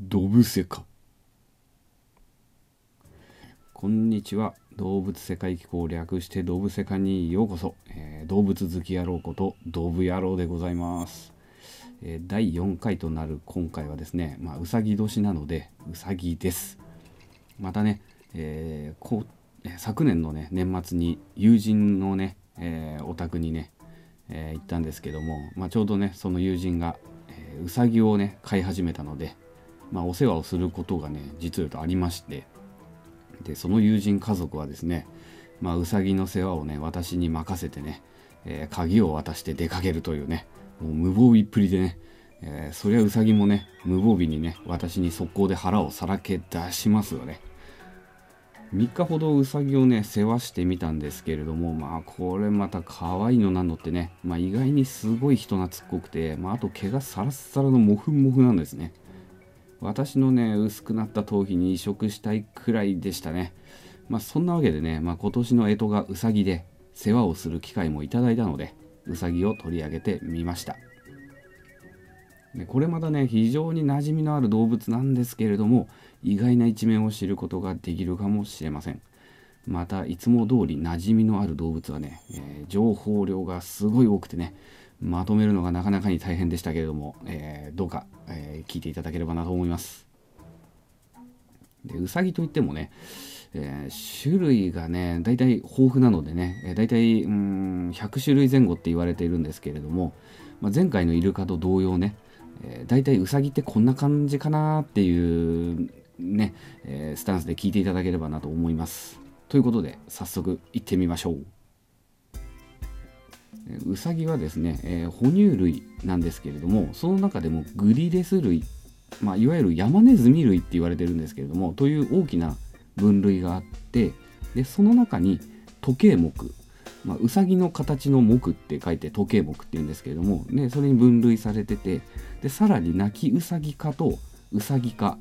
ドブセカこんにちは。動物世界機構略して動物世界にようこそ、えー、動物好き野郎ことドブ野郎でございます、えー、第4回となる今回はですねまあうさぎ年なのでうさぎです。またね、えー、こう昨年のね年末に友人のね、えお宅にね、え行ったんですけども、まあ、ちょうどねその友人が、えうさぎをね飼い始めたのでまあ、お世話をすることがね実を言うとありましてでその友人家族はですね、まあ、うさぎの世話をね私に任せてね、えー、鍵を渡して出かけるというねもう無防備っぷりでね、えー、そりゃうさぎもね無防備にね私に速攻で腹をさらけ出しますよね。3日ほどうさぎをね世話してみたんですけれどもまあこれまた可愛いのなのってね、まあ、意外にすごい人懐っこくて、まあ、あと毛がサラッサラのモフモフなんですね。私のね薄くなった頭皮に移植したいくらいでしたね。まあそんなわけでね、まあ、今年の干支がうさぎで世話をする機会もいただいたのでうさぎを取り上げてみました。でこれまたね非常に馴染みのある動物なんですけれども意外な一面を知ることができるかもしれません。またいつも通り馴染みのある動物はね、えー、情報量がすごい多くてねまとめるのがなかなかに大変でしたけれども、えー、どうか、えー、聞いていただければなと思います。でうさぎといってもね、えー、種類がね大体豊富なのでね、えー、大体うん100種類前後って言われているんですけれども、まあ、前回のイルカと同様ね、えー、大体うさぎってこんな感じかなっていうね、えー、スタンスで聞いていただければなと思います。ということで早速行ってみましょう。ウサギはですね、えー、哺乳類なんですけれどもその中でもグリレス類、まあ、いわゆるヤマネズミ類って言われてるんですけれどもという大きな分類があってでその中に時計目まあ、うさぎの形の木って書いて時計木っていうんですけれども、ね、それに分類されててでさらに泣きうさぎ科とうさぎ科、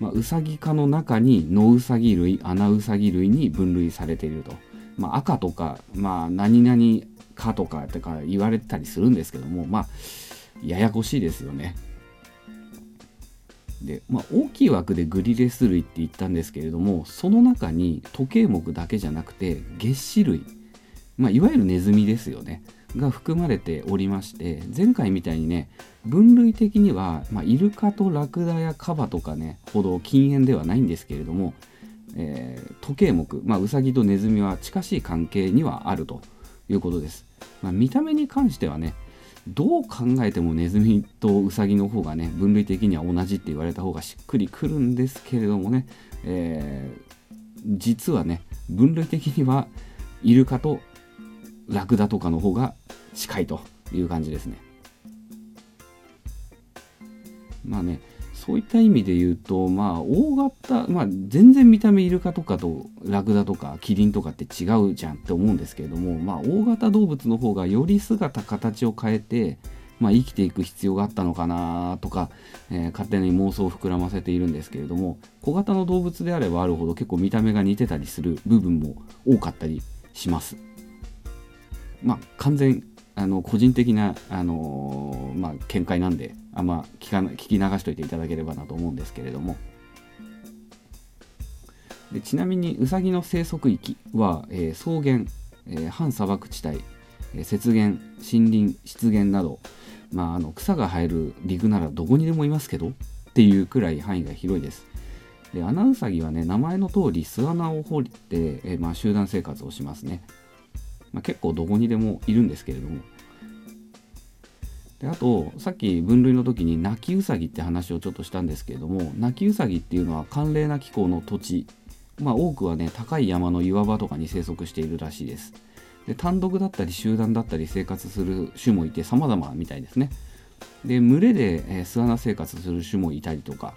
まあ、うさぎ科の中に野うさぎ類穴うさぎ類に分類されていると、まあ、赤とか、まあ、何かとかとか言われたりするんですけどもまあややこしいですよね。で、まあ、大きい枠でグリレス類って言ったんですけれどもその中に時計目だけじゃなくて月歯類、まあ、いわゆるネズミですよねが含まれておりまして前回みたいにね分類的には、まあ、イルカとラクダやカバとかねほど禁煙ではないんですけれども、えー、時計目、まあ、ウサギとネズミは近しい関係にはあるということです。まあ、見た目に関してはねどう考えてもネズミとウサギの方がね分類的には同じって言われた方がしっくりくるんですけれどもね、えー、実はね分類的にはイルカとラクダとかの方が近いという感じですね。まあねそういった意味で言うと、まあ、大型、まあ、全然見た目イルカとかとラクダとかキリンとかって違うじゃんって思うんですけれども、まあ、大型動物の方がより姿形を変えて、まあ、生きていく必要があったのかなとか、えー、勝手に妄想を膨らませているんですけれども小型の動物であればあるほど結構見た目が似てたりする部分も多かったりします。まあ完全あの個人的な、あのー、まあ、見解なんであんま聞か聞き流しといていただければなと思うんですけれどもでちなみにウサギの生息域は、えー、草原、えー、半砂漠地帯、え雪原森林湿原など、まあ、あの草が生える陸ならどこにでもいますけどっていうくらい範囲が広いです。でアナウサギはね名前の通り巣穴を掘って、えまあ、集団生活をしますね。まあ、結構どこにでもいるんですけれども。であとさっき分類の時に泣きウサギって話をちょっとしたんですけれども泣きウサギっていうのは寒冷な気候の土地。まあ多くはね高い山の岩場とかに生息しているらしいです。で単独だったり集団だったり生活する種もいて様々みたいですね。で群れで、巣穴生活する種もいたりとか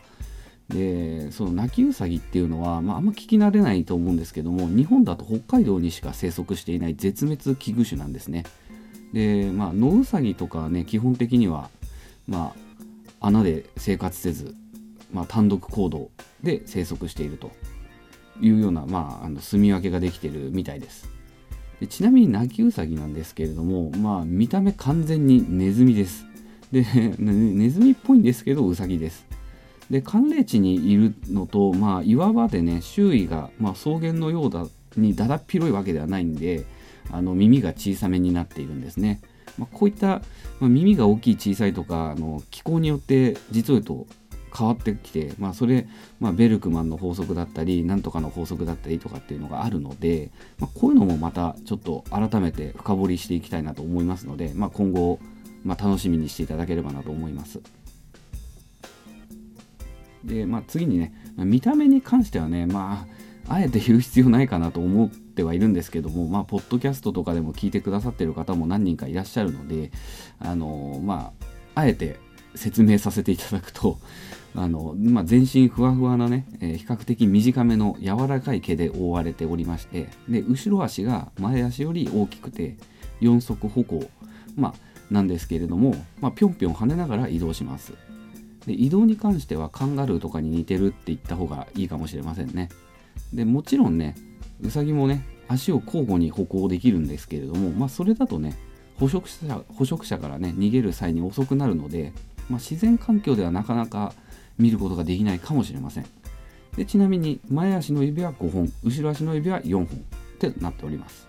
でその泣きウサギっていうのは、まあ、あんま聞き慣れないと思うんですけども日本だと北海道にしか生息していない絶滅危惧種なんですね。でまあ野ウサギとかね基本的にはまあ穴で生活せず、まあ、単独行動で生息しているというような、まあ、あの住み分けができてるみたいです。でちなみに泣きウサギなんですけれども、まあ、見た目完全にネズミです。で ネズミっぽいんですけどウサギです。で寒冷地にいるのと、まあ、岩場でね周囲が、まあ、草原のようだにだだっ広いわけではないんであの耳が小さめになっているんですね。まあ、こういった、まあ、耳が大きい小さいとかあの気候によって実を言うと変わってきて、まあ、それ、まあ、ベルクマンの法則だったりなんとかの法則だったりとかっていうのがあるので、まあ、こういうのもまたちょっと改めて深掘りしていきたいなと思いますので、まあ、今後、まあ、楽しみにしていただければなと思います。で、まあ、次にね、見た目に関してはね、まあ、あえて言う必要ないかなと思ってはいるんですけども、まあ、ポッドキャストとかでも聞いてくださってる方も何人かいらっしゃるので、あのまあ、あえて説明させていただくと、あの、まあ、全身ふわふわなね、えー、比較的短めの柔らかい毛で覆われておりまして、で、後ろ足が前足より大きくて、4足歩行、まあ、なんですけれども、まあ、ぴょんぴょん跳ねながら移動します。で移動に関してはカンガルーとかに似てるって言った方がいいかもしれませんね。でもちろんね、ウサギもね、足を交互に歩行できるんですけれども、まあ、それだとね、捕食者捕食者からね、逃げる際に遅くなるので、まあ、自然環境ではなかなか見ることができないかもしれません。でちなみに前足の指は5本後ろ足の指は4本ってなっております。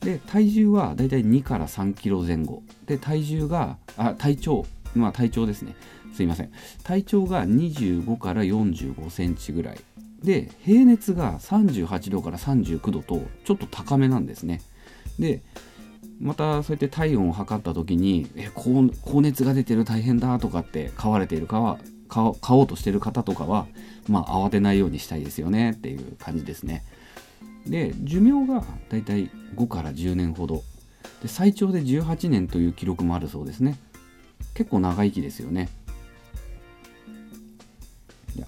で体重はだいたい2から3キロ前後。で体重があ体長まあ体長ですね。すいません。体長が25から45センチぐらい。で平熱が38度から39度とちょっと高めなんですね。でまたそうやって体温を測った時にえ高高熱が出てる大変だとかって飼われているかは買おうとしている方とかはまあ慌てないようにしたいですよねっていう感じですね。で寿命がだいたい5から10年ほど。で最長で18年という記録もあるそうですね。結構長生きですよね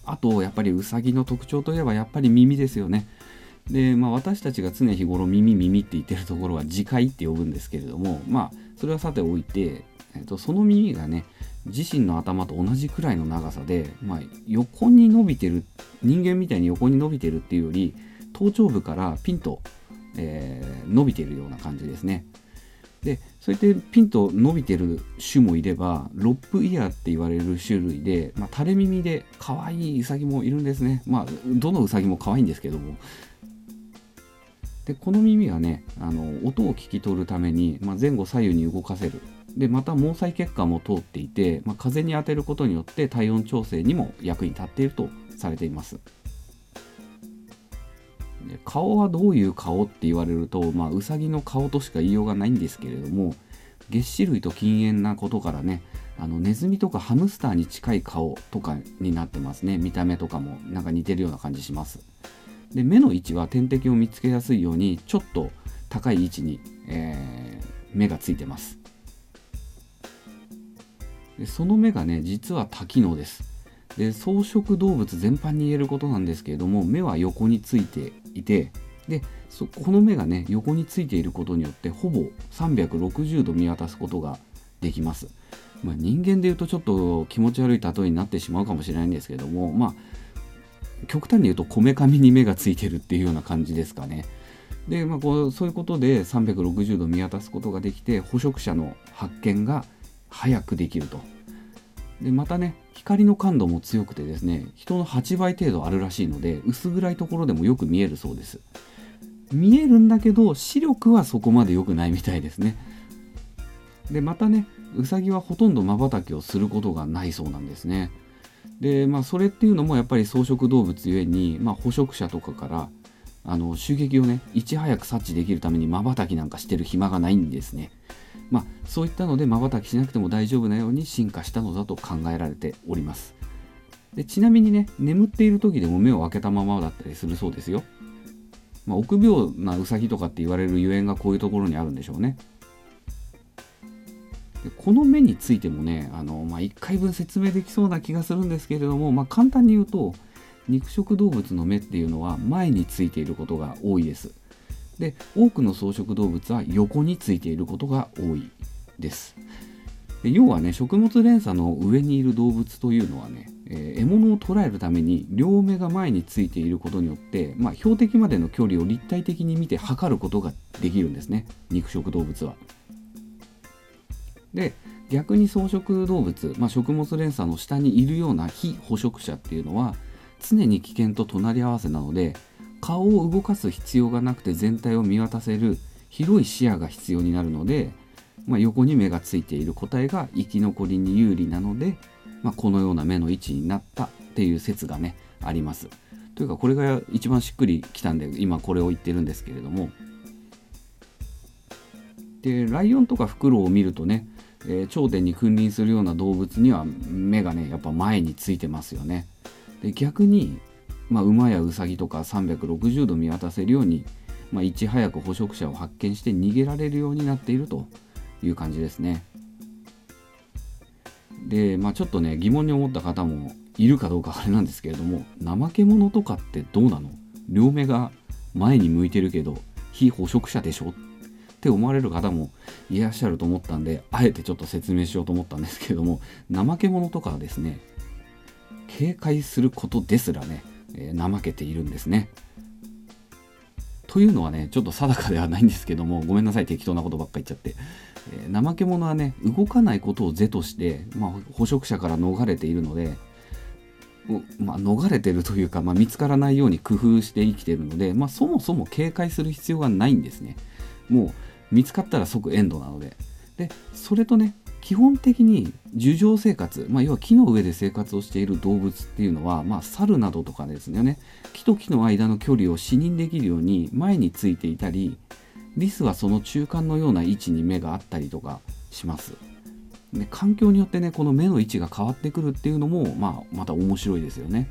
あとやっぱりウサギの特徴といえばやっぱり耳ですよねで、まあ、私たちが常日頃耳耳って言ってるところは耳介って呼ぶんですけれどもまあそれはさておいて、えっと、その耳がね自身の頭と同じくらいの長さで、まあ、横に伸びてる人間みたいに横に伸びてるっていうより頭頂部からピンと、えー、伸びてるような感じですね。でそうやってピンと伸びてる種もいればロップイヤーって言われる種類で、まあ、垂れ耳で可愛いウサギもいるんですね。まあどのウサギも可愛いんですけども。でこの耳はねあの音を聞き取るために、まあ、前後左右に動かせる。でまた毛細血管も通っていて、まあ、風に当てることによって体温調整にも役に立っているとされています。顔はどういう顔って言われると、まあ、ウサギの顔としか言いようがないんですけれども月種類と禁煙なことからねあのネズミとかハムスターに近い顔とかになってますね。見た目とかもなんか似てるような感じします。で目の位置は天敵を見つけやすいようにちょっと高い位置に、えー、目がついてます。でその目がね実は多機能です。で草食動物全般に言えることなんですけれども目は横についていてでそこの目がね横についていることによってほぼ360度見渡すことができます、まあ、人間でいうとちょっと気持ち悪い例えになってしまうかもしれないんですけどもまあ極端に言うとこめかみに目がついてるっていうような感じですかね。で、まあ、こうそういうことで360度見渡すことができて捕食者の発見が早くできると。でまたね光の感度も強くてですね人の8倍程度あるらしいので薄暗いところでもよく見えるそうです。見えるんだけど視力はそこまで良くないみたいですね。でまたねウサギはほとんどまばたきをすることがないそうなんですね。でまあそれっていうのもやっぱり草食動物ゆえに、まあ、捕食者とかからあの襲撃をねいち早く察知できるためにまばたきなんかしてる暇がないんですね。まあそういったのでまばたきしなくても大丈夫なように進化したのだと考えられております。でちなみにね眠っている時でも目を開けたままだったりするそうですよ。まあ、臆病なウサギとかって言われるゆえんがこういうところにあるんでしょうね。でこの目についてもねあの、まあ、1回分説明できそうな気がするんですけれども、まあ、簡単に言うと肉食動物の目っていうのは前についていることが多いです。で多くの草食動物は横についていることが多いです。で要はね食物連鎖の上にいる動物というのはね、えー、獲物を捕らえるために両目が前についていることによって、まあ、標的までの距離を立体的に見て測ることができるんですね肉食動物は。で逆に草食動物、まあ、食物連鎖の下にいるような非捕食者っていうのは常に危険と隣り合わせなので顔を動かす必要がなくて全体を見渡せる広い視野が必要になるので、まあ、横に目がついている個体が生き残りに有利なので、まあ、このような目の位置になったっていう説がねあります。というかこれが一番しっくりきたんで今これを言ってるんですけれどもでライオンとかフクロウを見るとね、えー、頂点に君臨するような動物には目がねやっぱ前についてますよねで逆に、まあ、馬やウサギとか360度見渡せるように、まあ、いち早く捕食者を発見して逃げられるようになっているという感じですね。で、まあ、ちょっとね疑問に思った方もいるかどうかあれなんですけれども怠け者とかってどうなの？両目が前に向いてるけど非捕食者でしょ？って思われる方もいらっしゃると思ったんであえてちょっと説明しようと思ったんですけれども怠け者とかはですね警戒することですらね、えー、怠けているんですね。というのはねちょっと定かではないんですけどもごめんなさい適当なことばっか言っちゃって、えー、怠け者はね動かないことを是として、まあ、捕食者から逃れているのでまあ、逃れてるというか、まあ、見つからないように工夫して生きてるので、まあ、そもそも警戒する必要がないんですね。もう見つかったら即エンドなので。でそれとね基本的に樹上生活、まあ、要は木の上で生活をしている動物っていうのは、まあ、猿などとかですね木と木の間の距離を視認できるように前についていたりリスはその中間のような位置に目があったりとかします。で環境によってねこの目の位置が変わってくるっていうのも、まあ、また面白いですよね。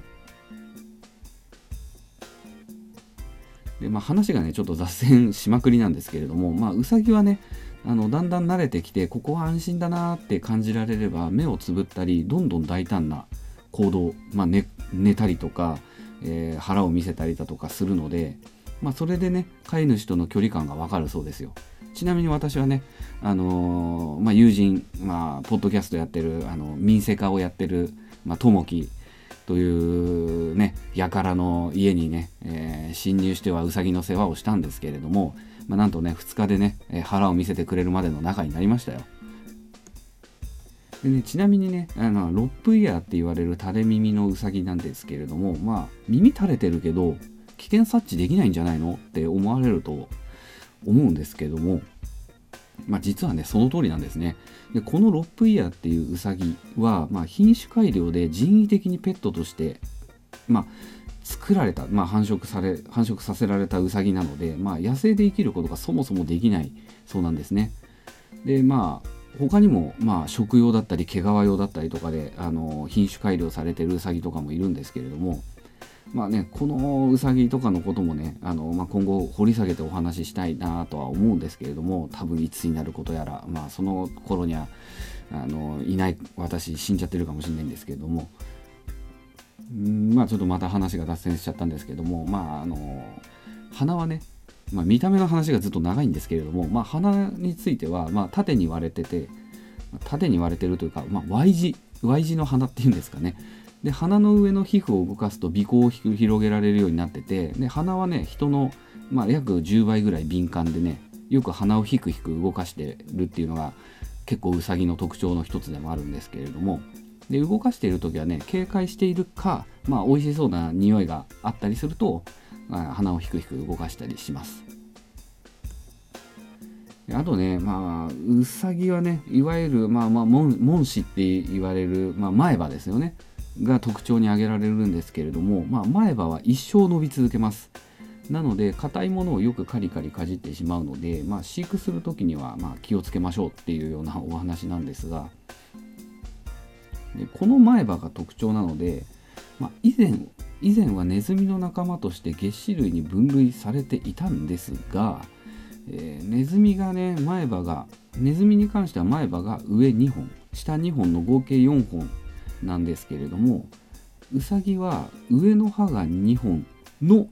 でまあ、話がねちょっと脱線しまくりなんですけれども、まあ、ウサギはねあのだんだん慣れてきてここは安心だなって感じられれば目をつぶったりどんどん大胆な行動、まあ寝、寝たりとか、えー、腹を見せたりだとかするので、まあ、それでね飼い主との距離感がわかるそうですよ。ちなみに私はね、あのー、まあ、友人、まあ、ポッドキャストやってるあの民生化をやってる、まあ、ともきというね輩の家にね、えー、侵入してはうさぎの世話をしたんですけれども、まあ、なんとね2日でね、え腹を見せてくれるまでの仲になりましたよ。でね、ちなみにねあのロップイヤーって言われる垂れ耳のウサギなんですけれどもまあ耳垂れてるけど危険察知できないんじゃないのって思われると思うんですけどもまあ、実はねその通りなんですねでこのロップイヤーっていうウサギは、まあ、品種改良で人為的にペットとして、まあ、作られた、まあ、繁殖され繁殖させられたウサギなので、まあ、野生で生きることがそもそもできないそうなんですね。でまあ他にも、まあ、食用だったり毛皮用だったりとかであの品種改良されてるウサギとかもいるんですけれどもまあねこのウサギとかのこともねあの、まあ、今後掘り下げてお話ししたいなとは思うんですけれども多分いつになることやら、まあ、その頃にはあのいない私死んじゃってるかもしれないんですけれどもまあちょっとまた話が脱線しちゃったんですけどもまああの鼻はね、まあ、見た目の話がずっと長いんですけれども、まあ、鼻については、まあ、縦に割れてて縦に割れてるというか、まあ、Y 字 Y 字の鼻っていうんですかね。で鼻の上の皮膚を動かすと鼻孔を広げられるようになっててで鼻はね人の、まあ、約10倍ぐらい敏感でねよく鼻をひくひく動かしてるっていうのが結構ウサギの特徴の一つでもあるんですけれどもで動かしている時はね警戒しているか、まあ、美味しそうな匂いがあったりすると、まあ、鼻をひくひく動かしたりします。あとね、まあ、ウサギはね、いわゆる、まあまあ、門歯って言われる、まあ、前歯ですよね。が特徴に挙げられるんですけれども、まあ、前歯は一生伸び続けます。なので硬いものをよくカリカリかじってしまうので、まあ、飼育する時にはま気をつけましょうっていうようなお話なんですがでこの前歯が特徴なので、まあ、以前以前はネズミの仲間としてげっ歯類に分類されていたんですが、えー、ネズミがね前歯がネズミに関しては前歯が上2本下2本の合計4本なんですけれどもウサギは上の歯が2本の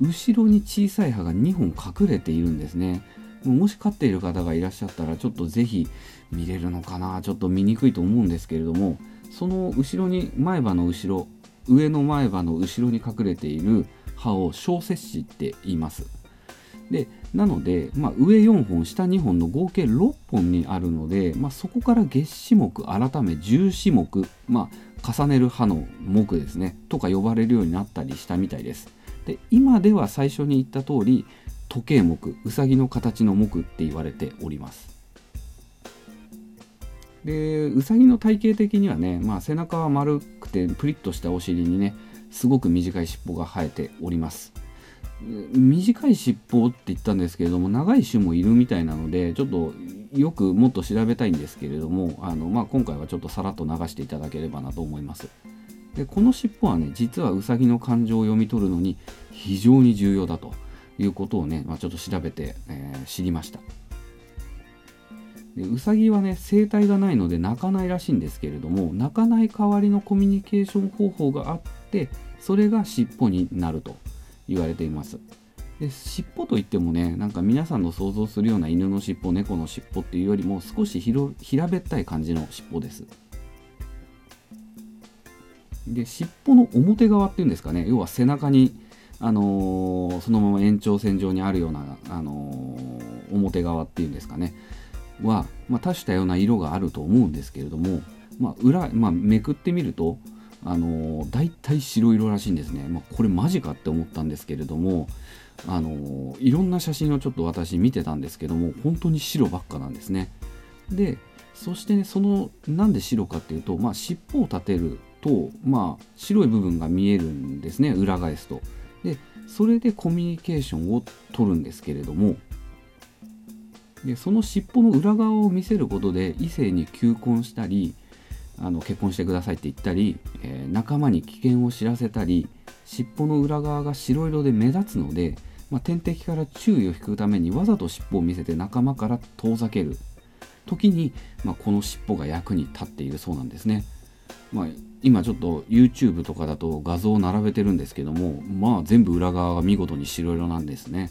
後ろに小さい歯が2本隠れているんですね。もし飼っている方がいらっしゃったらちょっとぜひ見れるのかなちょっと見にくいと思うんですけれどもその後ろに前歯の後ろ上の前歯の後ろに隠れている歯を小節歯って言いますでなので、まあ、上4本下2本の合計6本にあるので、まあ、そこから月子目改め十子目、まあ、重ねる刃の目ですねとか呼ばれるようになったりしたみたいです。で今では最初に言った通り時計目うさぎの形の目って言われております。でうさぎの体型的にはね、まあ、背中は丸くてプリッとしたお尻にねすごく短い尻尾が生えております。短い尻尾って言ったんですけれども長い種もいるみたいなのでちょっとよくもっと調べたいんですけれどもあの、まあ、今回はちょっとさらっと流していただければなと思います。でこの尻尾はね実はウサギの感情を読み取るのに非常に重要だということをね、まあ、ちょっと調べて、えー、知りました。でウサギはね声帯がないので鳴かないらしいんですけれども鳴かない代わりのコミュニケーション方法があってそれが尻尾になると言われています。で尻尾といってもねなんか皆さんの想像するような犬の尻尾猫の尻尾っていうよりも少し平べったい感じの尻尾です。で尻尾の表側っていうんですかね。要は背中にあのー、そのまま延長線上にあるような、あのー、表側っていうんですかね。は、まあ、多種多様な色があると思うんですけれども、まあ、裏、まあ、めくってみると、あのー、大体白色らしいんですね、まあ、これマジかって思ったんですけれども、あのー、いろんな写真をちょっと私見てたんですけども本当に白ばっかなんですね。でそしてねそのなんで白かっていうと、まあ、尻尾を立てると、まあ、白い部分が見えるんですね裏返すと。でそれでコミュニケーションを取るんですけれどもでその尻尾の裏側を見せることで異性に求婚したりあの結婚してくださいって言ったり、えー、仲間に危険を知らせたり尻尾の裏側が白色で目立つので、まあ、天敵から注意を引くためにわざと尻尾を見せて仲間から遠ざける時に、まあ、この尻尾が役に立っているそうなんですね。まあ、今ちょっと YouTube とかだと画像を並べてるんですけどもまあ全部裏側が見事に白色なんですね。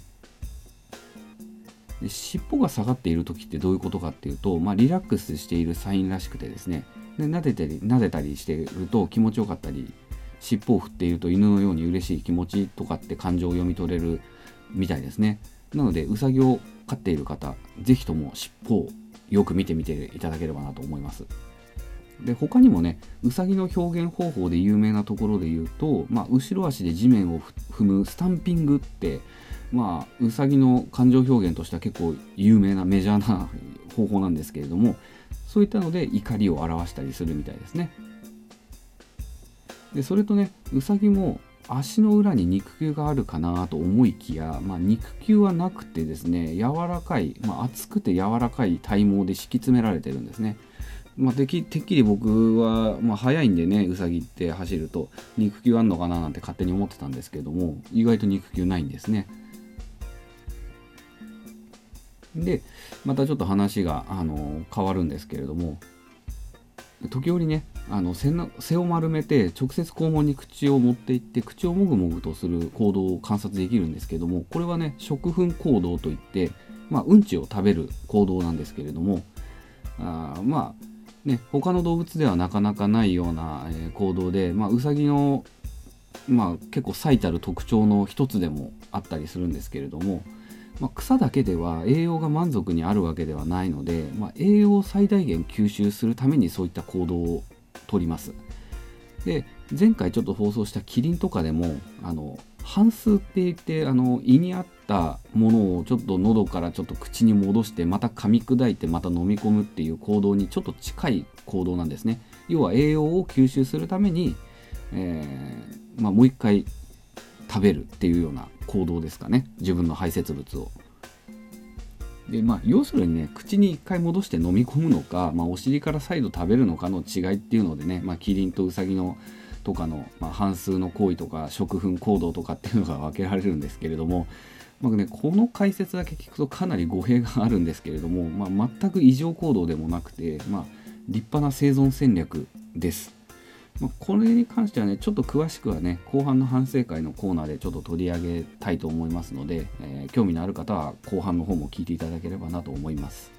で尻尾が下がっている時ってどういうことかっていうと、まあ、リラックスしているサインらしくてですね。で撫でたり撫でたりしてると気持ちよかったり尻尾を振っていると犬のように嬉しい気持ちとかって感情を読み取れるみたいですね。なのでうさぎを飼っている方是非とも尻尾をよく見てみていただければなと思います。で他にもねうさぎの表現方法で有名なところで言うと、まあ、後ろ足で地面を踏むスタンピングってまあうさぎの感情表現としては結構有名なメジャーな方法なんですけれどもそういったので怒りを表したりするみたいですね。でそれとねうさぎも足の裏に肉球があるかなと思いきや、まあ、肉球はなくてですね柔らかい、まあ、厚くて柔らかい体毛で敷き詰められてるんですね。まあ、てきてっきり僕は、まあ、早いんでねうさぎって走ると肉球あんのかななんて勝手に思ってたんですけども意外と肉球ないんですね。でまたちょっと話があの変わるんですけれども時折ねあの背の背を丸めて直接肛門に口を持っていって口をもぐもぐとする行動を観察できるんですけれどもこれはね食粉行動といって、まあ、うんちを食べる行動なんですけれどもあまあね他の動物ではなかなかないような、え、行動で、まあ、ウサギの、まあ、結構最たる特徴の一つでもあったりするんですけれども、まあ、草だけでは栄養が満足にあるわけではないので、まあ、栄養を最大限吸収するためにそういった行動をとります。で前回ちょっと放送したキリンとかでもあの半数って言ってあの胃にあったものをちょっと喉からちょっと口に戻してまた噛み砕いてまた飲み込むっていう行動にちょっと近い行動なんですね。要は栄養を吸収するために、えー、まあ、もう一回食べるっていうような行動ですかね自分の排泄物を。でまあ要するにね口に1回戻して飲み込むのか、まあ、お尻から再度食べるのかの違いっていうのでね、まあ、キリンとウサギのとかの、まあ、半数の行為とか食粉行動とかっていうのが分けられるんですけれども、まあね、この解説だけ聞くとかなり語弊があるんですけれども、まあ、全く異常行動でもなくて、まあ、立派な生存戦略です。まあ、これに関してはねちょっと詳しくはね後半の反省会のコーナーでちょっと取り上げたいと思いますので、えー、興味のある方は後半の方も聞いていただければなと思います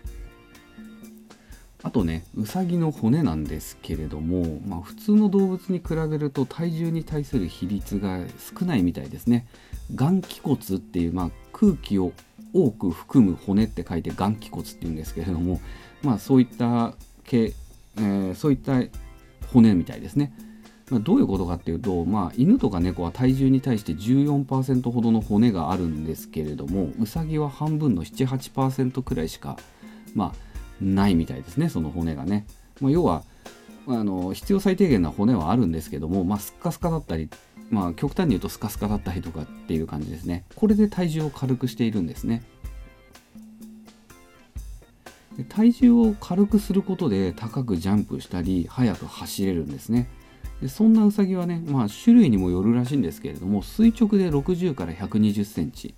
あとねうさぎの骨なんですけれども、まあ、普通の動物に比べると体重に対する比率が少ないみたいですね。眼気骨っていう、まあ、空気を多く含む骨って書いて眼気骨っていうんですけれども、まあ、そういった系、えー、そういった骨みたいですね。まあ、どういうことかっていうと、まあ、犬とか猫は体重に対して14%ほどの骨があるんですけれどもウサギは半分の78%くらいしか、まあ、ないみたいですねその骨がね。まあ、要はあの必要最低限な骨はあるんですけども、まあ、スッカスカだったり、まあ、極端に言うとスカスカだったりとかっていう感じですね。これで体重を軽くしているんですね。で体重を軽くすることで高くジャンプしたり速く走れるんですね。でそんなウサギはね、まあ、種類にもよるらしいんですけれども垂直で60から120センチ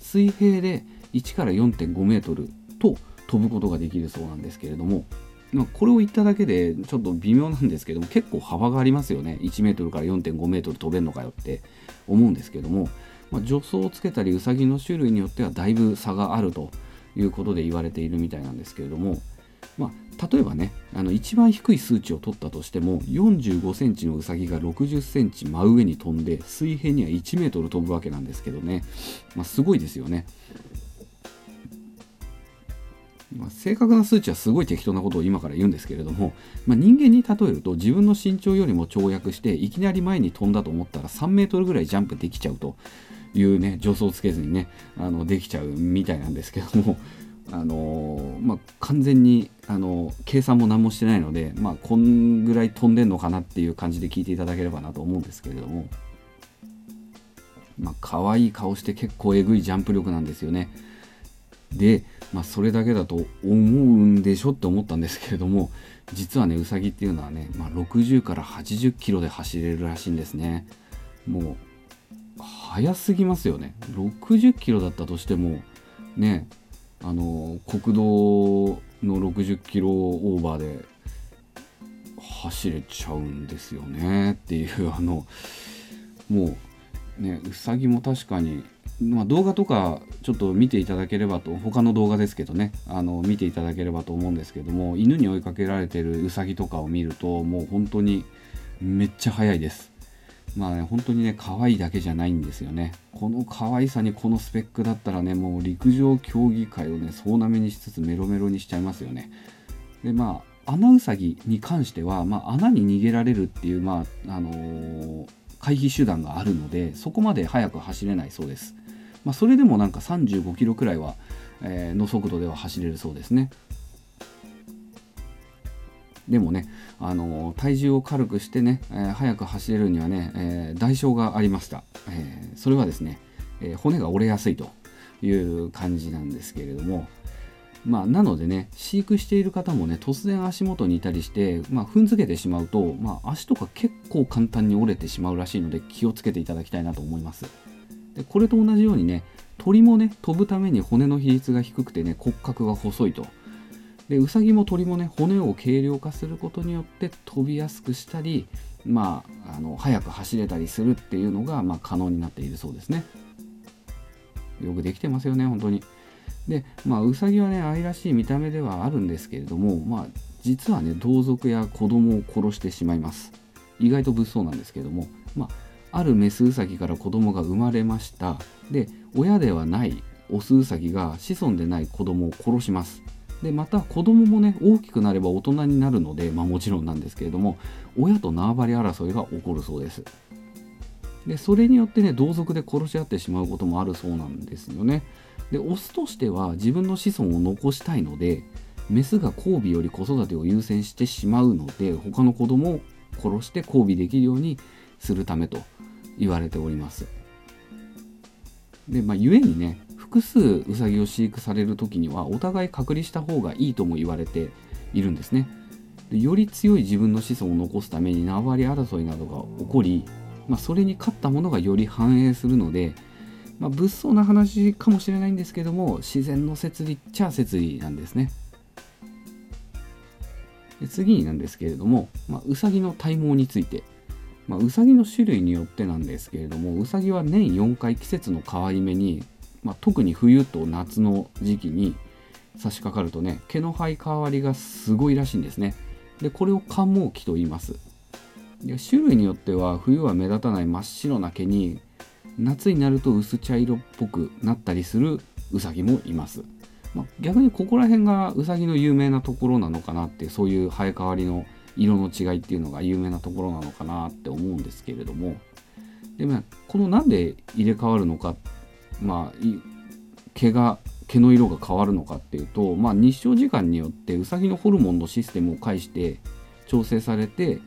水平で1から4.5メートルと飛ぶことができるそうなんですけれども、まあ、これを言っただけでちょっと微妙なんですけども結構幅がありますよね1メートルから4.5メートル飛べるのかよって思うんですけども、まあ、助走をつけたりウサギの種類によってはだいぶ差があるということで言われているみたいなんですけれども、まあ、例えばねあの一番低い数値を取ったとしても45センチのウサギが60センチ真上に飛んで水平には1メートル飛ぶわけなんですけどね、まあ、すごいですよね。ま、正確な数値はすごい適当なことを今から言うんですけれども、まあ、人間に例えると自分の身長よりも跳躍していきなり前に飛んだと思ったら3メートルぐらいジャンプできちゃうというね助走つけずにねあのできちゃうみたいなんですけども あのまあ、完全にあの計算も何もしてないので、まあ、こんぐらい飛んでんのかなっていう感じで聞いていただければなと思うんですけれども、まあ可愛い顔して結構えぐいジャンプ力なんですよね。で、まあ、それだけだと思うんでしょって思ったんですけれども実はねウサギっていうのはね、まあ、60から80キロで走れるらしいんですね。もう速すぎますよね。60キロだったとしてもねあの国道の60キロオーバーで走れちゃうんですよねっていうあのもうねうさぎも確かに、まあ、動画とかちょっと見ていただければと他の動画ですけどねあの見ていただければと思うんですけども犬に追いかけられてるうさぎとかを見るともう本当にめっちゃ速いです。まあね、本当にね、可愛いだけじゃないんですよね。この可愛さにこのスペックだったらね、もう陸上競技界をね、総なめにしつつメロメロにしちゃいますよね。で、まあ、穴ウサギに関しては、まあ、穴に逃げられるっていう、まあ、あのー、回避手段があるので、そこまで速く走れないそうです。まあ、それでもなんか35キロくらいは、えー、の速度では走れるそうですね。でもね、あの体重を軽くしてね、えー、速く走れるにはね、えー、代償がありました、えそれはですね、え骨が折れやすいという感じなんですけれどもまあ、なのでね飼育している方もね突然足元にいたりして、まあ、踏んづけてしまうと、まあ、足とか結構簡単に折れてしまうらしいので気をつけていただきたいなと思います。でこれと同じようにね鳥もね飛ぶために骨の比率が低くてね骨格が細いと。でウサギも鳥もね骨を軽量化することによって飛びやすくしたりまああの速く走れたりするっていうのが、まあ、可能になっているそうですね。よくできてますよね本当に。でまあウサギはね愛らしい見た目ではあるんですけれどもまあ実はね同族や子供を殺してしまいます。意外と物騒なんですけどもまああるメスウサギから子供が生まれました。で親ではないオスウサギが子孫でない子供を殺します。でまた子供もね大きくなれば大人になるので、まあ、もちろんなんですけれども親と縄張り争いが起こるそうです。でそれによってね同族で殺し合ってしまうこともあるそうなんですよね。でオスとしては自分の子孫を残したいのでメスが交尾より子育てを優先してしまうので他の子供を殺して交尾できるようにするためと言われております。でまあ故にね複数ウサギを飼育される時にはお互い隔離した方がいいとも言われているんですね。でより強い自分の子孫を残すために縄張り争いなどが起こり、まあ、それに勝ったものがより繁栄するので、まあ、物騒な話かもしれないんですけども自然の摂理っちゃ摂理なんですね。で次になんですけれども、まあ、ウサギの体毛について。まあ、ウサギの種類によってなんですけれどもウサギは年4回季節の変わり目にまあ、特に冬と夏の時期に差し掛かるとね毛の生え変わりがすごいらしいんですね。でこれを寒毛期と言います。で種類によっては冬は目立たない真っ白な毛に夏になると薄茶色っぽくなったりするウサギもいます、まあ、逆にここら辺がウサギの有名なところなのかなってそういう生え変わりの色の違いっていうのが有名なところなのかなって思うんですけれども。でもこのなんで入れ替わるのかっまあ毛が毛の色が変わるのかっていうと、まあ、日照時間によってウサギのホルモンのシステムを介して調整されて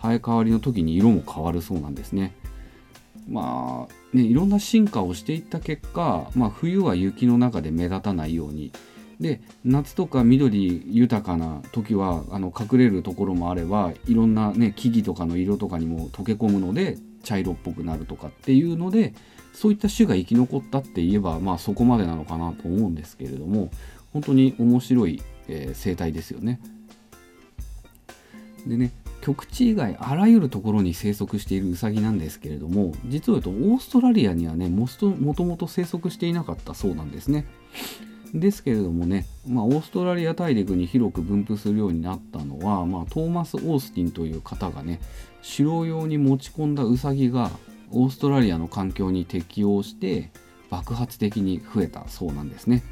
生え変わりの時に色も変わるそうなんですね。まあねいろんな進化をしていった結果、まあ、冬は雪の中で目立たないようにで夏とか緑豊かな時はあの隠れるところもあればいろんな、ね、木々とかの色とかにも溶け込むので茶色っぽくなるとかっていうのでそういった種が生き残ったって言えばまあそこまでなのかなと思うんですけれども本当に面白い、えー、生態ですよね。でね極地以外あらゆるところに生息しているウサギなんですけれども実を言うとオーストラリアにはねもともと生息していなかったそうなんですね。ですけれどもね、まあ、オーストラリア大陸に広く分布するようになったのは、まあ、トーマス・オースティンという方がね狩猟用に持ち込んだウサギがオーストラリアの環境に適応して爆発的に増えたそうなんですね。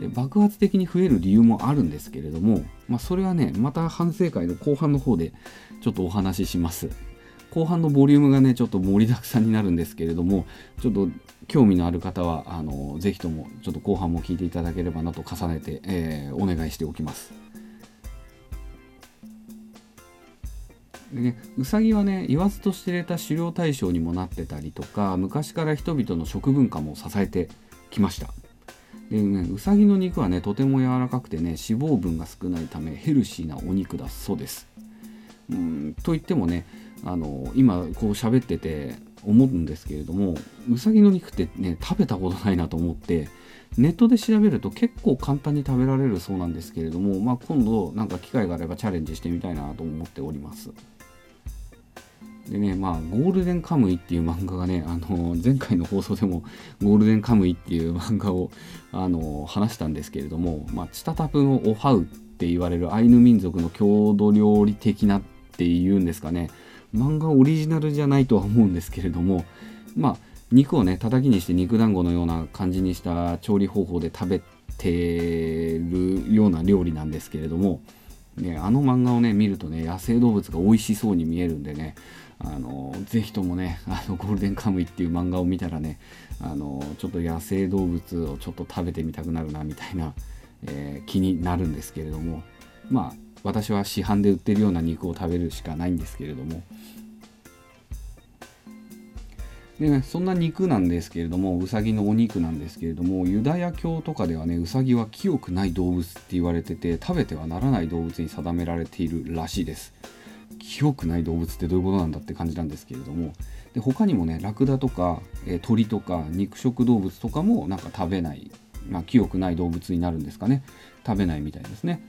で爆発的に増える理由もあるんですけれども、まあ、それはねまた反省会の後半の方でちょっとお話しします。後半のボリュームがねちょっと盛りだくさんになるんですけれどもちょっと興味のある方はあのぜひともちょっと後半も聞いていただければなと重ねて、えー、お願いしておきます。でね、うさぎはね言わずと知れた狩猟対象にもなってたりとか昔から人々の食文化も支えてきましたでねうさぎの肉はねとても柔らかくてね脂肪分が少ないためヘルシーなお肉だそうですうんといってもねあの今こう喋ってて思うんですけれどもうさぎの肉ってね食べたことないなと思ってネットで調べると結構簡単に食べられるそうなんですけれども、まあ、今度なんか機会があればチャレンジしてみたいなと思っております。でね、まあ、ゴールデンカムイっていう漫画がね、あの前回の放送でもゴールデンカムイっていう漫画をあの話したんですけれども、まあ、チタタプのオハウって言われるアイヌ民族の郷土料理的なっていうんですかね、漫画オリジナルじゃないとは思うんですけれども、まあ、肉をね、叩きにして肉団子のような感じにした調理方法で食べてるような料理なんですけれども、ね、あの漫画をね見るとね野生動物が美味しそうに見えるんでねあのぜひともねあのゴールデンカムイっていう漫画を見たらねあのちょっと野生動物をちょっと食べてみたくなるなみたいな、えー、気になるんですけれどもまあ私は市販で売ってるような肉を食べるしかないんですけれども。でね、そんな肉なんですけれどもうさぎのお肉なんですけれどもユダヤ教とかではねうさぎは清くない動物って言われてて食べてはならない動物に定められているらしいです。清くない動物ってどういうことなんだって感じなんですけれどもで他にもねラクダとか、えー、鳥とか肉食動物とかもなんか食べない、まあ、清くない動物になるんですかね。食べないみたいですね。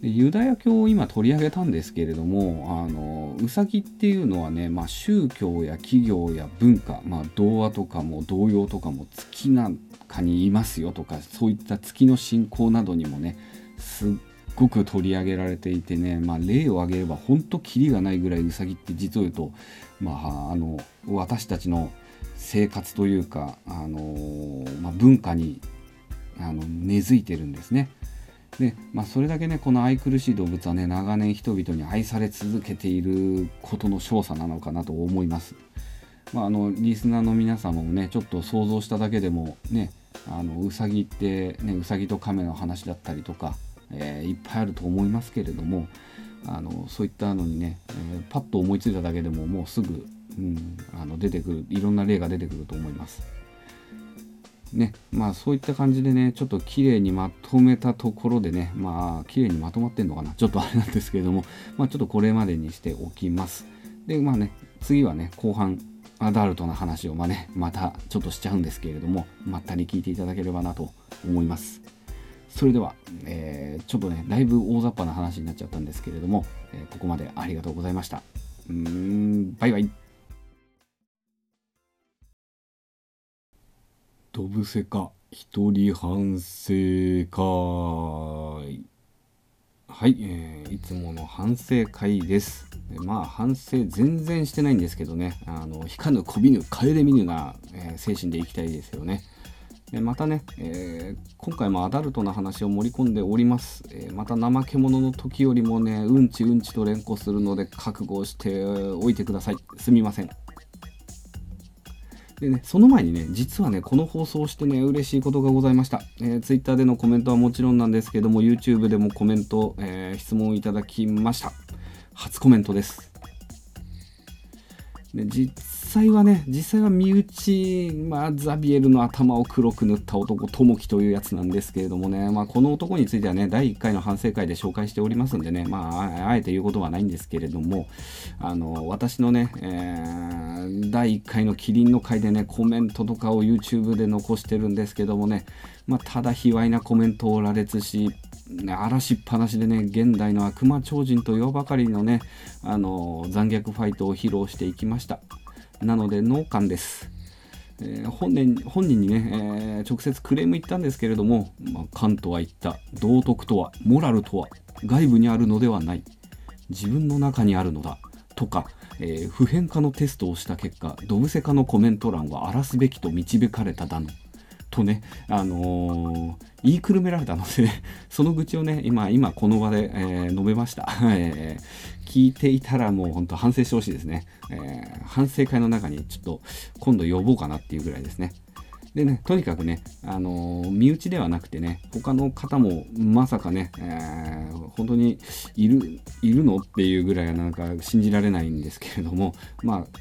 でユダヤ教を今取り上げたんですけれどもあのウサギっていうのはね、まあ、宗教や企業や文化、まあ、童話とかも童謡とかも月なんかにいますよとかそういった月の信仰などにもねすっごく取り上げられていてね、まあ、例を挙げれば本当キリがないぐらいウサギって実を言うと、まあ、あの私たちの生活というか、あのまあ、文化にあの根付いてるんですね。で、まあ、それだけねこの愛くるしい動物はね長年人々に愛され続けていることの証左なのかなと思います。まあ、あのリスナーの皆様もねちょっと想像しただけでもねあのうさぎってねうさぎと亀の話だったりとか、えー、いっぱいあると思いますけれどもあのそういったのにね、えー、パッと思いついただけでももうすぐ、うん、あの出てくるいろんな例が出てくると思います。ね、まあそういった感じでね、ちょっと綺麗にまとめたところでね、まあ綺麗にまとまってんのかな、ちょっとあれなんですけれども、まあちょっとこれまでにしておきます。で、まあね、次はね、後半、アダルトな話をまあね、またちょっとしちゃうんですけれども、まったり聞いていただければなと思います。それでは、えー、ちょっとね、だいぶ大雑把な話になっちゃったんですけれども、えー、ここまでありがとうございました。うーん、バイバイ。ドブセカ一人反省会はい、えー、いつもの反省会です。まあ反省全然してないんですけどね、あの引かぬこびぬ帰れ見ぬな、えー、精神でいきたいですよね。えまたね、えー、今回もアダルトな話を盛り込んでおります、えー、また怠け者の時よりもねうんちうんちと連呼するので覚悟しておいてくださいすみませんでね、その前にね、実はね、この放送をしてね、嬉しいことがございました。えー、Twitter でのコメントはもちろんなんですけども、YouTube でもコメント、えー、質問いただきました。初コメントです。で実際はね、実際は身内、まあ、ザビエルの頭を黒く塗った男、ともきというやつなんですけれどもね、まあ、この男についてはね、第1回の反省会で紹介しておりますんでね、まあ、あえて言うことはないんですけれども、あの、私のね、えー、第1回のキリンの回でね、コメントとかを YouTube で残してるんですけどもね、まあ、ただ卑猥なコメントを羅列し、ね、嵐っぱなしでね、現代の悪魔超人と言わばかりのね、あの、残虐ファイトを披露していきました。なので、脳幹です。えー、本人本人にね、えー、直接クレーム言ったんですけれども、まあ、カントは言った。道徳とは、モラルとは、外部にあるのではない。自分の中にあるのだ。とか、えー、普遍化のテストをした結果、ドブセカのコメント欄は荒らすべきと導かれただの。とね、あのー、言いくるめられたので、ね、その愚痴をね、今、今この場で、えー、述べました。えー、聞いていたらもう本当反省してほしいですね、え反省会の中にちょっと今度呼ぼうかなっていうぐらいですね。でね、とにかくね、あのー、身内ではなくてね、他の方もまさかね、えー、本当にいる、いるのっていうぐらいはなんか信じられないんですけれども、まあ、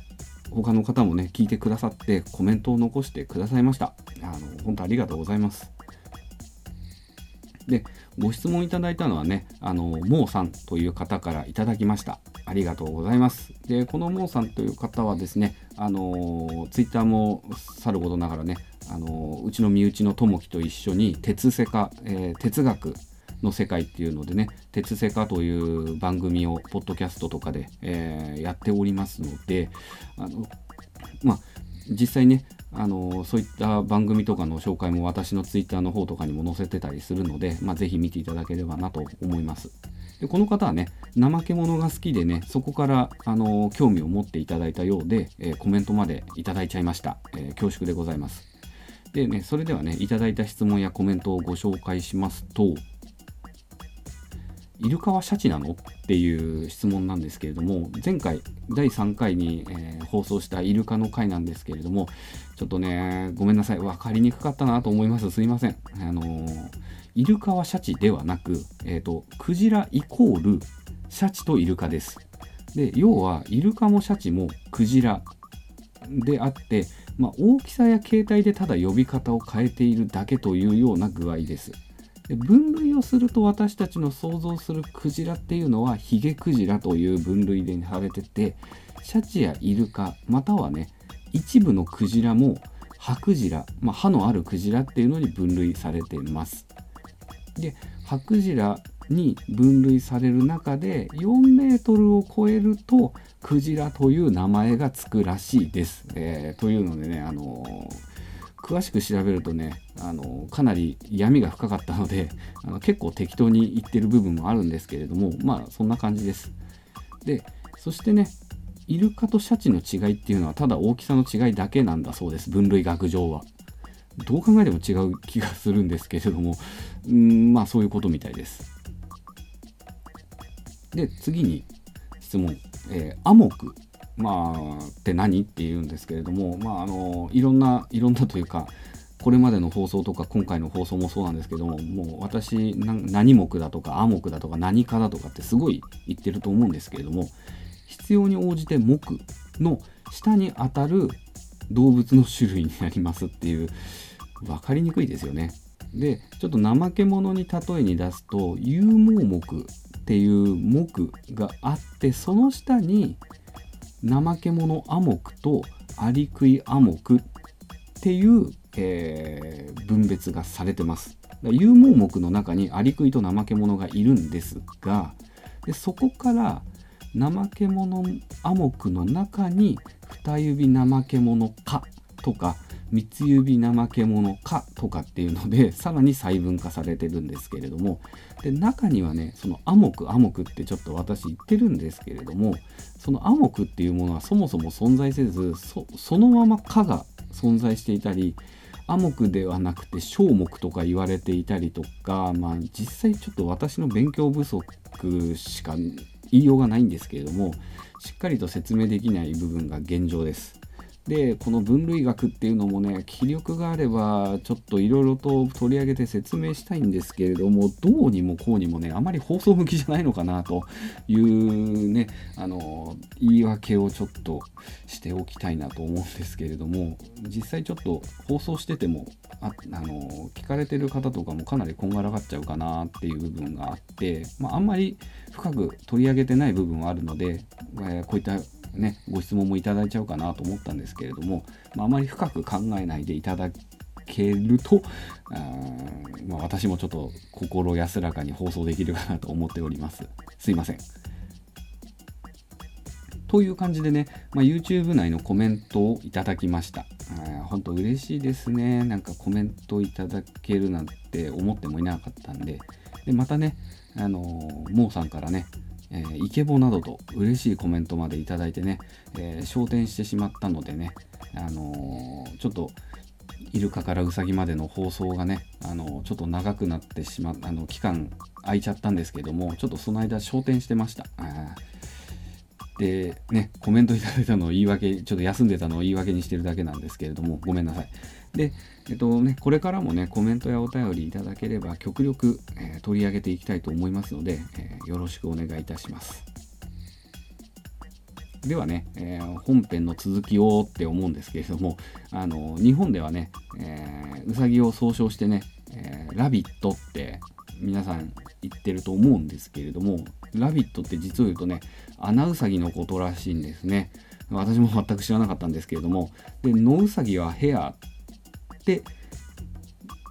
他の方もね、聞いてくださってコメントを残してくださいました。あの、本当ありがとうございます。で、ご質問いただいたのはね、あの、モーさんという方からいただきました。ありがとうございます。で、このモーさんという方はですね、あの、ツイッターもさることながらね、あの、うちの身内の友樹と一緒に、鉄セカ、えー、哲学、の世界っていうのでね、鉄セカという番組を、ポッドキャストとかで、えー、やっておりますので、あの、まあ、実際ね、あのそういった番組とかの紹介も私のツイッターの方とかにも載せてたりするので、まあ、ぜひ見ていただければなと思います。でこの方はね、怠け者が好きでね、そこからあの興味を持っていただいたようで、えー、コメントまでいただいちゃいました、えー、恐縮でございます。でね、それではね、いただいた質問やコメントをご紹介しますと、イルカはシャチなの？っていう質問なんですけれども前回第3回に、えー、放送したイルカの回なんですけれどもちょっとねごめんなさい。分かりにくかったなと思います。すいません。あのー、イルカはシャチではなく、えーと、クジライコールシャチとイルカです。で要はイルカもシャチもクジラであって、まあ、大きさや形態でただ呼び方を変えているだけというような具合です。で分類をすると私たちの想像するクジラっていうのはヒゲクジラという分類でされててシャチやイルカまたはね一部のクジラもハクジラ、まあ、歯のあるクジラっていうのに分類されています。でハクジラに分類される中で4メートルを超えるとクジラという名前がつくらしいです。えー、というのでね、あのー詳しく調べるとねあのかなり闇が深かったので あの結構適当に言ってる部分もあるんですけれどもまあそんな感じですでそしてねイルカとシャチの違いっていうのはただ大きさの違いだけなんだそうです。分類学上は。どう考えても違う気がするんですけれども。うんまあそういうことみたいです。で次に質問、えー、アモク。まあ、って何って言うんですけれども、まあ、あのいろんないろんなというかこれまでの放送とか今回の放送もそうなんですけどももう私何目だとかア目だとか何かだとかってすごい言ってると思うんですけれども。必要に応じて目の下にあたる動物の種類になりますっていう分かりにくいですよね。でちょっと怠け者に例えに出すと有毛目っていう目があってその下に怠け者アモクとアリクイアモクっていう、えー、分別がされてます。有毛目の中にアリクイと怠け者がいるんですがでそこから怠け者アモクの中に二指怠け者かとか三つ指怠け者かとかっていうので さらに細分化されてるんですけれどもで中にはねそのアモクアモクってちょっと私言ってるんですけれどもそのアモクっていうものはそもそも存在せずそのままかが存在していたりアモクではなくて小目とか言われていたりとかまあ実際ちょっと私の勉強不足しか言いようがないんですけれどもしっかりと説明できない部分が現状です。でこの分類学っていうのもね気力があればちょっといろいろと取り上げて説明したいんですけれどもどうにもこうにもねあまり放送向きじゃないのかなというねあの言い訳をちょっとしておきたいなと思うんですけれども実際ちょっと放送しててもああの聞かれてる方とかもかなりこんがらがっちゃうかなっていう部分があって、まあ、あんまり深く取り上げてない部分はあるので、えー、こういったね、ご質問もいただいちゃうかなと思ったんですけれども、まあ、あまり深く考えないでいただけると、あまあ、私もちょっと心安らかに放送できるかなと思っております。すいません。という感じでね、まあ、YouTube 内のコメントをいただきました。本当嬉しいですね。なんかコメントいただけるなんて思ってもいなかったんで。で、またね、あのー、モーさんからね、えー、イケボなどと嬉しいコメントまでいただいてね、えー、焦点してしまったのでね、あのー、ちょっとイルカからウサギまでの放送がね、あのちょっと長くなってしまあの期間空いちゃったんですけどもちょっとその間焦点してました。でねコメントいただいたのを言い訳ちょっと休んでたのを言い訳にしてるだけなんですけれどもごめんなさい。で、えっとね、これからもね、コメントやお便りいただければ、極力、えー、取り上げていきたいと思いますので、えー、よろしくお願いいたします。ではね、えー、本編の続きをって思うんですけれども、あの日本ではね、え、うさぎを総称してね、え、ラビットって皆さん言ってると思うんですけれども、ラビットって実を言うとね、アナウサギのことらしいんですね。私も全く知らなかったんですけれども、で、ノウサギはヘアっって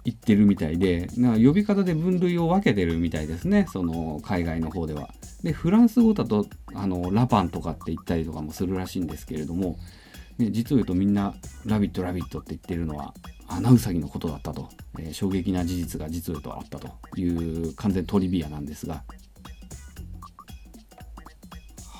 言ってるみたいでな呼び方で分類を分けてるみたいですねその海外の方では。でフランス語だとあのラパンとかって言ったりとかもするらしいんですけれども、ね、実を言うとみんな「ラビットラビット」って言ってるのはアナウサギのことだったと、えー、衝撃な事実が実を言うとあったという完全トリビアなんですが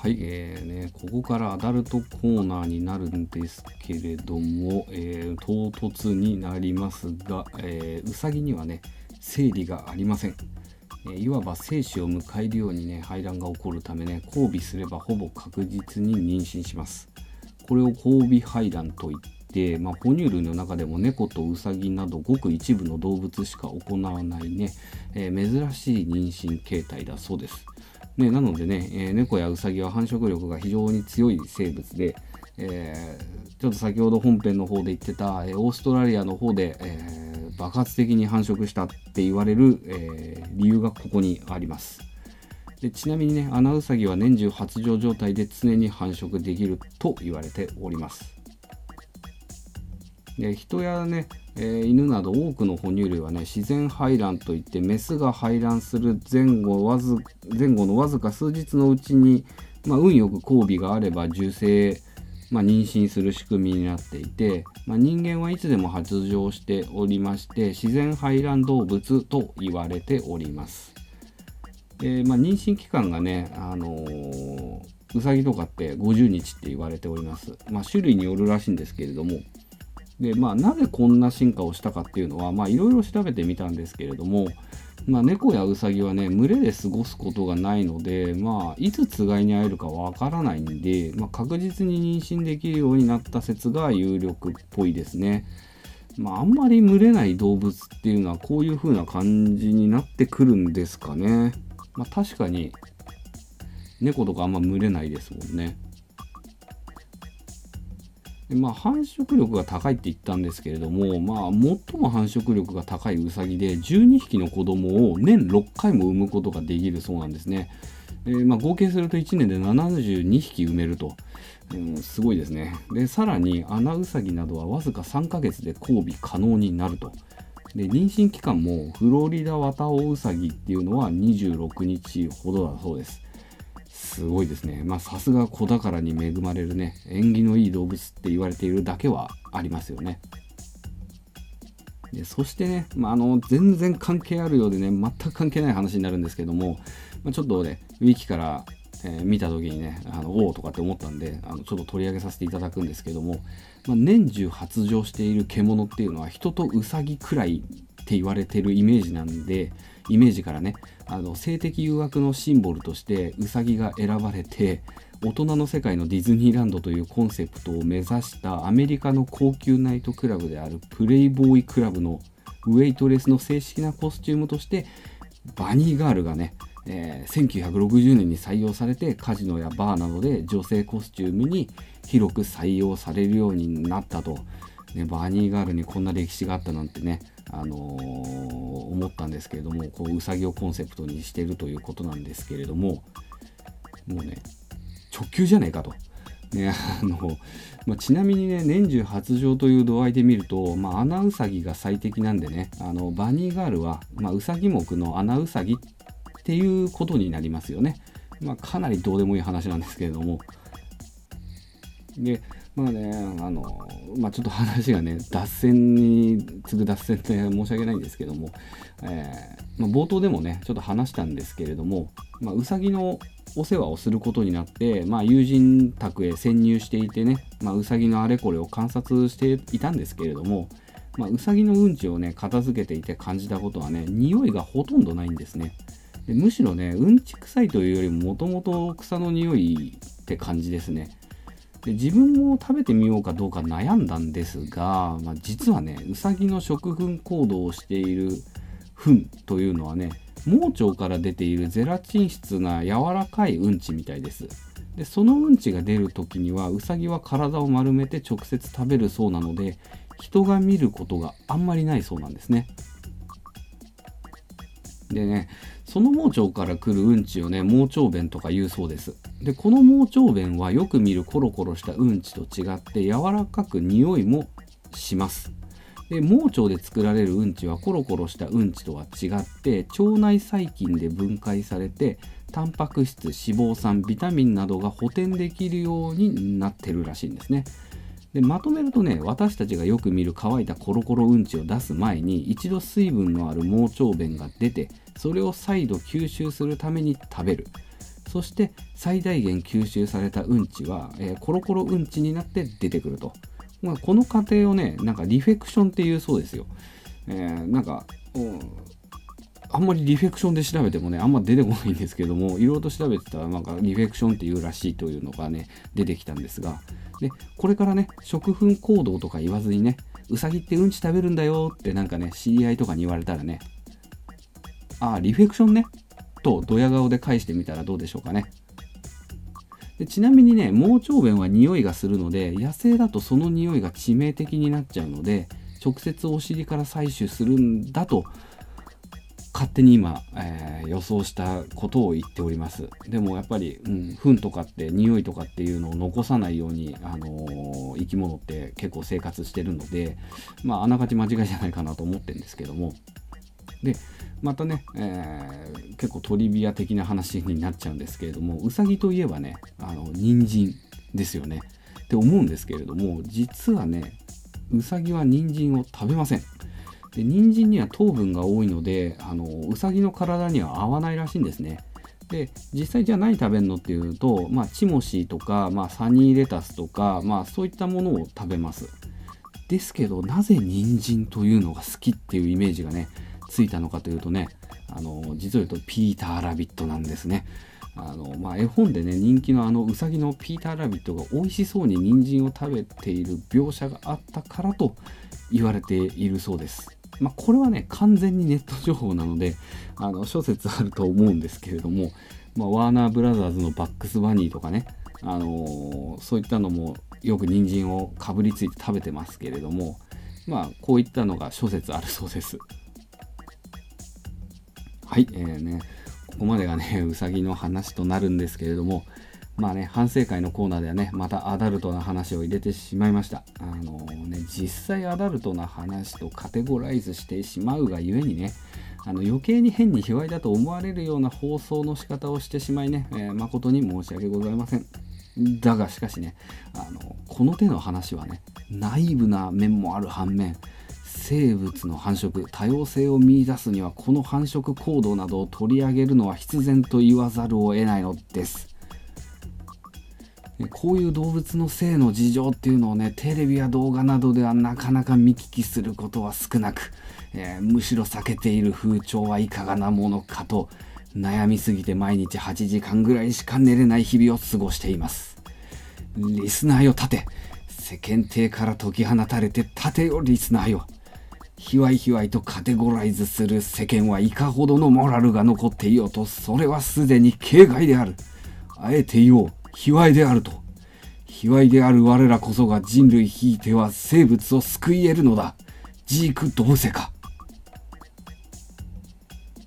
はい、えーね、ここからアダルトコーナーになるんですけれども、えー、唐突になりますが、えー、うさぎにはね、生理がありません。えー、いわば精子を迎えるようにね、排卵が起こるためね、交尾すればほぼ確実に妊娠します。これを交尾排卵といって、まあ、哺乳類の中でも猫とウサギなどごく一部の動物しか行わないね、え珍しい妊娠形態だそうです。ね、なのでね、えー、猫やウサギは繁殖力が非常に強い生物で、えー、ちょっと先ほど本編の方で言ってた、え、オーストラリアの方で、え爆発的に繁殖したって言われる、え理由がここにあります。でちなみにね、アナウサギは年中発情状態で常に繁殖できると言われております。で人やね、えー、犬など多くの哺乳類はね自然排卵といってメスが排卵する前後わず前後のわずか数日のうちに、まあ、運よく交尾があれば受精、まあ、妊娠する仕組みになっていて、まあ、人間はいつでも発情しておりまして自然排卵動物と言われております。でまあ、妊娠期間がね、あのー、うさぎとかって50日って言われております。ま、種類によるらしいんですけれども、でまあなぜこんな進化をしたかっていうのはまあいろいろ調べてみたんですけれども、まあ、猫やウサギはね群れで過ごすことがないのでまあいつつがいに会えるかわからないんで、まあ、確実に妊娠できるようになった説が有力っぽいですね。まあ、あんまり群れない動物っていうのはこういう風な感じになってくるんですかね。まあ、確かに猫とかあんま群れないですもんね。でまあ、繁殖力が高いって言ったんですけれども、まあ、最も繁殖力が高いウサギで12匹の子供を年6回も産むことができるそうなんですね。えー、まあ、合計すると1年で72匹産めると、うん、すごいですね。でさらにアナウサギなどはわずか3ヶ月で交尾可能になると。で妊娠期間もフロリダワタオウサギっていうのは26日ほどだそうです。すごいですね。まあさすが子宝に恵まれるね、縁起のいい動物って言われているだけはありますよね。でそしてね、まあ、あの全然関係あるようでね全く関係ない話になるんですけども、まあ、ちょっとねウィキから、えー、見た時にねあのおおとかって思ったんであのちょっと取り上げさせていただくんですけども、まあ、年中発情している獣っていうのは人とウサギくらいって言われてるイメージなんでイメージからねあの性的誘惑のシンボルとしてウサギが選ばれて大人の世界のディズニーランドというコンセプトを目指したアメリカの高級ナイトクラブであるプレイボーイクラブのウェイトレスの正式なコスチュームとしてバニーガールがね、えー、1960年に採用されてカジノやバーなどで女性コスチュームに広く採用されるようになったと、ね、バニーガールにこんな歴史があったなんてね、あの、思ったんですけれどもこうウサギをコンセプトにしてるということなんですけれどももうね直球じゃねえかと。ね、あのまあ、ちなみにね年中発情という度合いで見ると、まあ、穴ウサギが最適なんでねあのバニーガールは、まあ、ウサギ目の穴ウサギっていうことになりますよね、まあ、かなりどうでもいい話なんですけれどもでまあねあの、まあ、ちょっと話がね脱線に次ぐ脱線で 申し訳ないんですけども、えー、まあ、冒頭でもねちょっと話したんですけれども、まあ、ウサギのお世話をすることになって、まあ、友人宅へ潜入していてね、まあ、ウサギのあれこれを観察していたんですけれども、まあ、ウサギのうんちをね片付けていて感じたことはね匂いがほとんどないんですね。でむしろねうんち臭いというよりももともと草の匂いって感じですね。で自分も食べてみようかどうか悩んだんですが、まあ、実はねウサギの食粉行動をしている糞というのはね盲腸から出ているゼラチン質な柔らかいうんちみたいです。でそのうんちが出る時にはウサギは体を丸めて直接食べるそうなので人が見ることがあんまりないそうなんですね。でねその盲腸から来るうんちをね盲腸便とか言うそうです。でこの盲腸便はよく見るコロコロしたうんちと違って柔らかく匂いもします。で盲腸で作られるうんちはコロコロしたうんちとは違って腸内細菌で分解されてタンパク質脂肪酸ビタミンなどが補填できるようになってるらしいんですね。でまとめるとね私たちがよく見る乾いたコロコロうんちを出す前に一度水分のある盲腸便が出てそれを再度吸収するために食べる。そして最大限吸収されたうんちは、えー、コロコロうんちになって出てくると。まあ、この過程をねなんかリフェクションっていうそうですよ、えー、なんか、あんまりリフェクションで調べてもねあんま出てこないんですけどもいろいろと調べてたらなんかリフェクションっていうらしいというのがね出てきたんですがでこれからね食粉行動とか言わずにねうさぎってうんち食べるんだよってなんかね知り合いとかに言われたらねああリフェクションねとドヤ顔で返してみたらどうでしょうかね。でちなみにね盲腸便は匂いがするので野生だとその匂いが致命的になっちゃうので直接お尻から採取するんだと勝手に今、えー、予想したことを言っております。でもやっぱり、うん、糞とかって匂いとかっていうのを残さないように、あのー、生き物って結構生活してるのでまああながち間違いじゃないかなと思ってるんですけども。でまたね、えー、結構トリビア的な話になっちゃうんですけれどもうさぎといえばねあの人参ですよね。って思うんですけれども実はねうさぎは人参を食べません。で人参には糖分が多いのであのうさぎの体には合わないらしいんですねで実際じゃあ何食べるのっていうと、まあ、チモシーとか、まあ、サニーレタスとか、まあ、そういったものを食べますですけどなぜ人参というのが好きっていうイメージがねついたのかというとねあの実を言うとピーター・ラビットなんですね。あのまあ、絵本でね人気のあのうさぎのピーター・ラビットが美味しそうに人参を食べている描写があったからと言われているそうです。まあ、これはね完全にネット情報なのであの諸説あると思うんですけれども、まあ、ワーナーブラザーズのバックスバニーとかね、あのー、そういったのもよく人参をかぶりついて食べてますけれどもまあこういったのが諸説あるそうです。はい、えーね、ここまでがね、うさぎの話となるんですけれども、まあね、反省会のコーナーではね、またアダルトな話を入れてしまいました。あのー、ね、実際アダルトな話とカテゴライズしてしまうがゆえにね、あの余計に変に卑猥だと思われるような放送の仕方をしてしまいね、えー、誠に申し訳ございません。だがしかしね、あのこの手の話はね、ナイーブな面もある反面、生物の繁殖多様性を見いだすにはこの繁殖行動などを取り上げるのは必然と言わざるを得ないのですこういう動物の性の事情っていうのをねテレビや動画などではなかなか見聞きすることは少なく、えー、むしろ避けている風潮はいかがなものかと悩みすぎて毎日8時間ぐらいしか寝れない日々を過ごしています。リスナーよ立て。世間体から解き放たれて立てよリスナーよ。ひわいひわいとカテゴライズする世間はいかほどのモラルが残っていようとそれはすでに形骸である。あえて言おう。卑猥であると。卑猥である我らこそが人類ひいては生物を救い得るのだ。ジーク・ドブセか。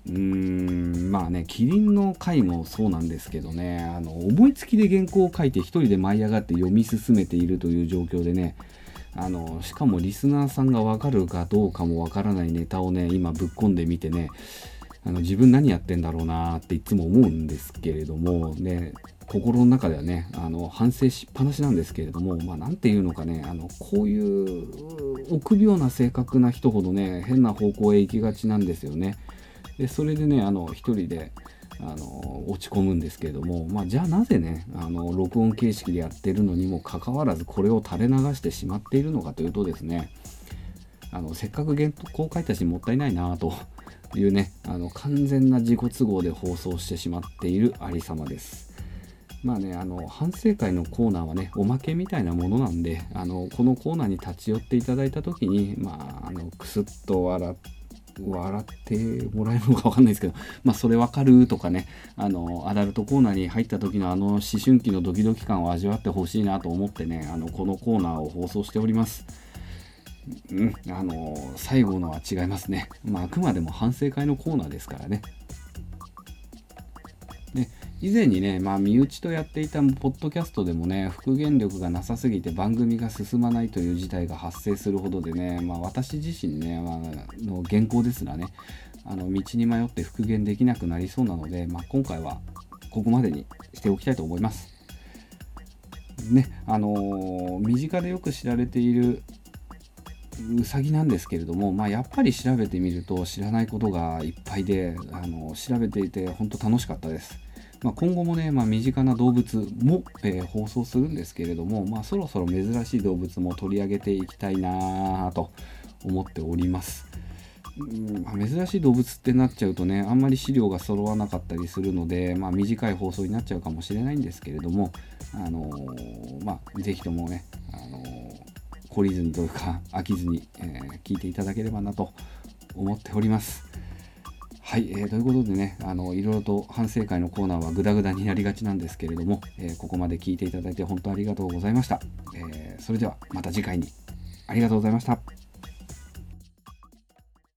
うーんまあねキリンの回もそうなんですけどねあの思いつきで原稿を書いて一人で舞い上がって読み進めているという状況でねあのしかもリスナーさんがわかるかどうかもわからないネタをね今ぶっ込んでみてねあの自分何やってんだろうなっていつも思うんですけれどもね心の中ではねあの反省しっぱなしなんですけれどもまあ何て言うのかねあのこういう臆病な性格な人ほどね変な方向へ行きがちなんですよね。でそれでねあの一人であの落ち込むんですけれども、まあ、じゃあなぜねあの録音形式でやってるのにもかかわらずこれを垂れ流してしまっているのかというとですねあのせっかく原稿書いたしもったいないなというねあの完全な自己都合で放送してしまっているありさまです。まあね、あの反省会のコーナーはね、おまけみたいなものなんで、あのこのコーナーに立ち寄っていただいたときに、まあ、あのくすっと笑笑ってもらえるのか分かんないですけど、まあ、それ分かるとかね、あのアダルトコーナーに入った時のあの思春期のドキドキ感を味わってほしいなと思ってね、あのこのコーナーを放送しております。うん、あの最後のは違いますね。まあ、あくまでも反省会のコーナーですからね。以前にね、まあ、身内とやっていたポッドキャストでもね、復元力がなさすぎて番組が進まないという事態が発生するほどでね、まあ、私自身ね、まあ、の原稿ですらね、あの道に迷って復元できなくなりそうなので、まあ、今回はここまでにしておきたいと思います。ね、あのー、身近でよく知られているうさぎなんですけれども、まあ、やっぱり調べてみると知らないことがいっぱいで、あの調べていて本当楽しかったです。まあ、今後もね、まあ、身近な動物も、えー、放送するんですけれども、まあ、そろそろ珍しい動物も取り上げていきたいなと思っております。うんま、珍しい動物ってなっちゃうとねあんまり資料が揃わなかったりするので、まあ、短い放送になっちゃうかもしれないんですけれども、あのー、まあ、ぜひともね、あのー、懲りずにというか飽きずに、えー、聞いていただければなと思っております。はい、えー、ということでね、あのいろいろと反省会のコーナーはグダグダになりがちなんですけれども、えー、ここまで聞いていただいて本当ありがとうございました。えー、それではまた次回にありがとうございました。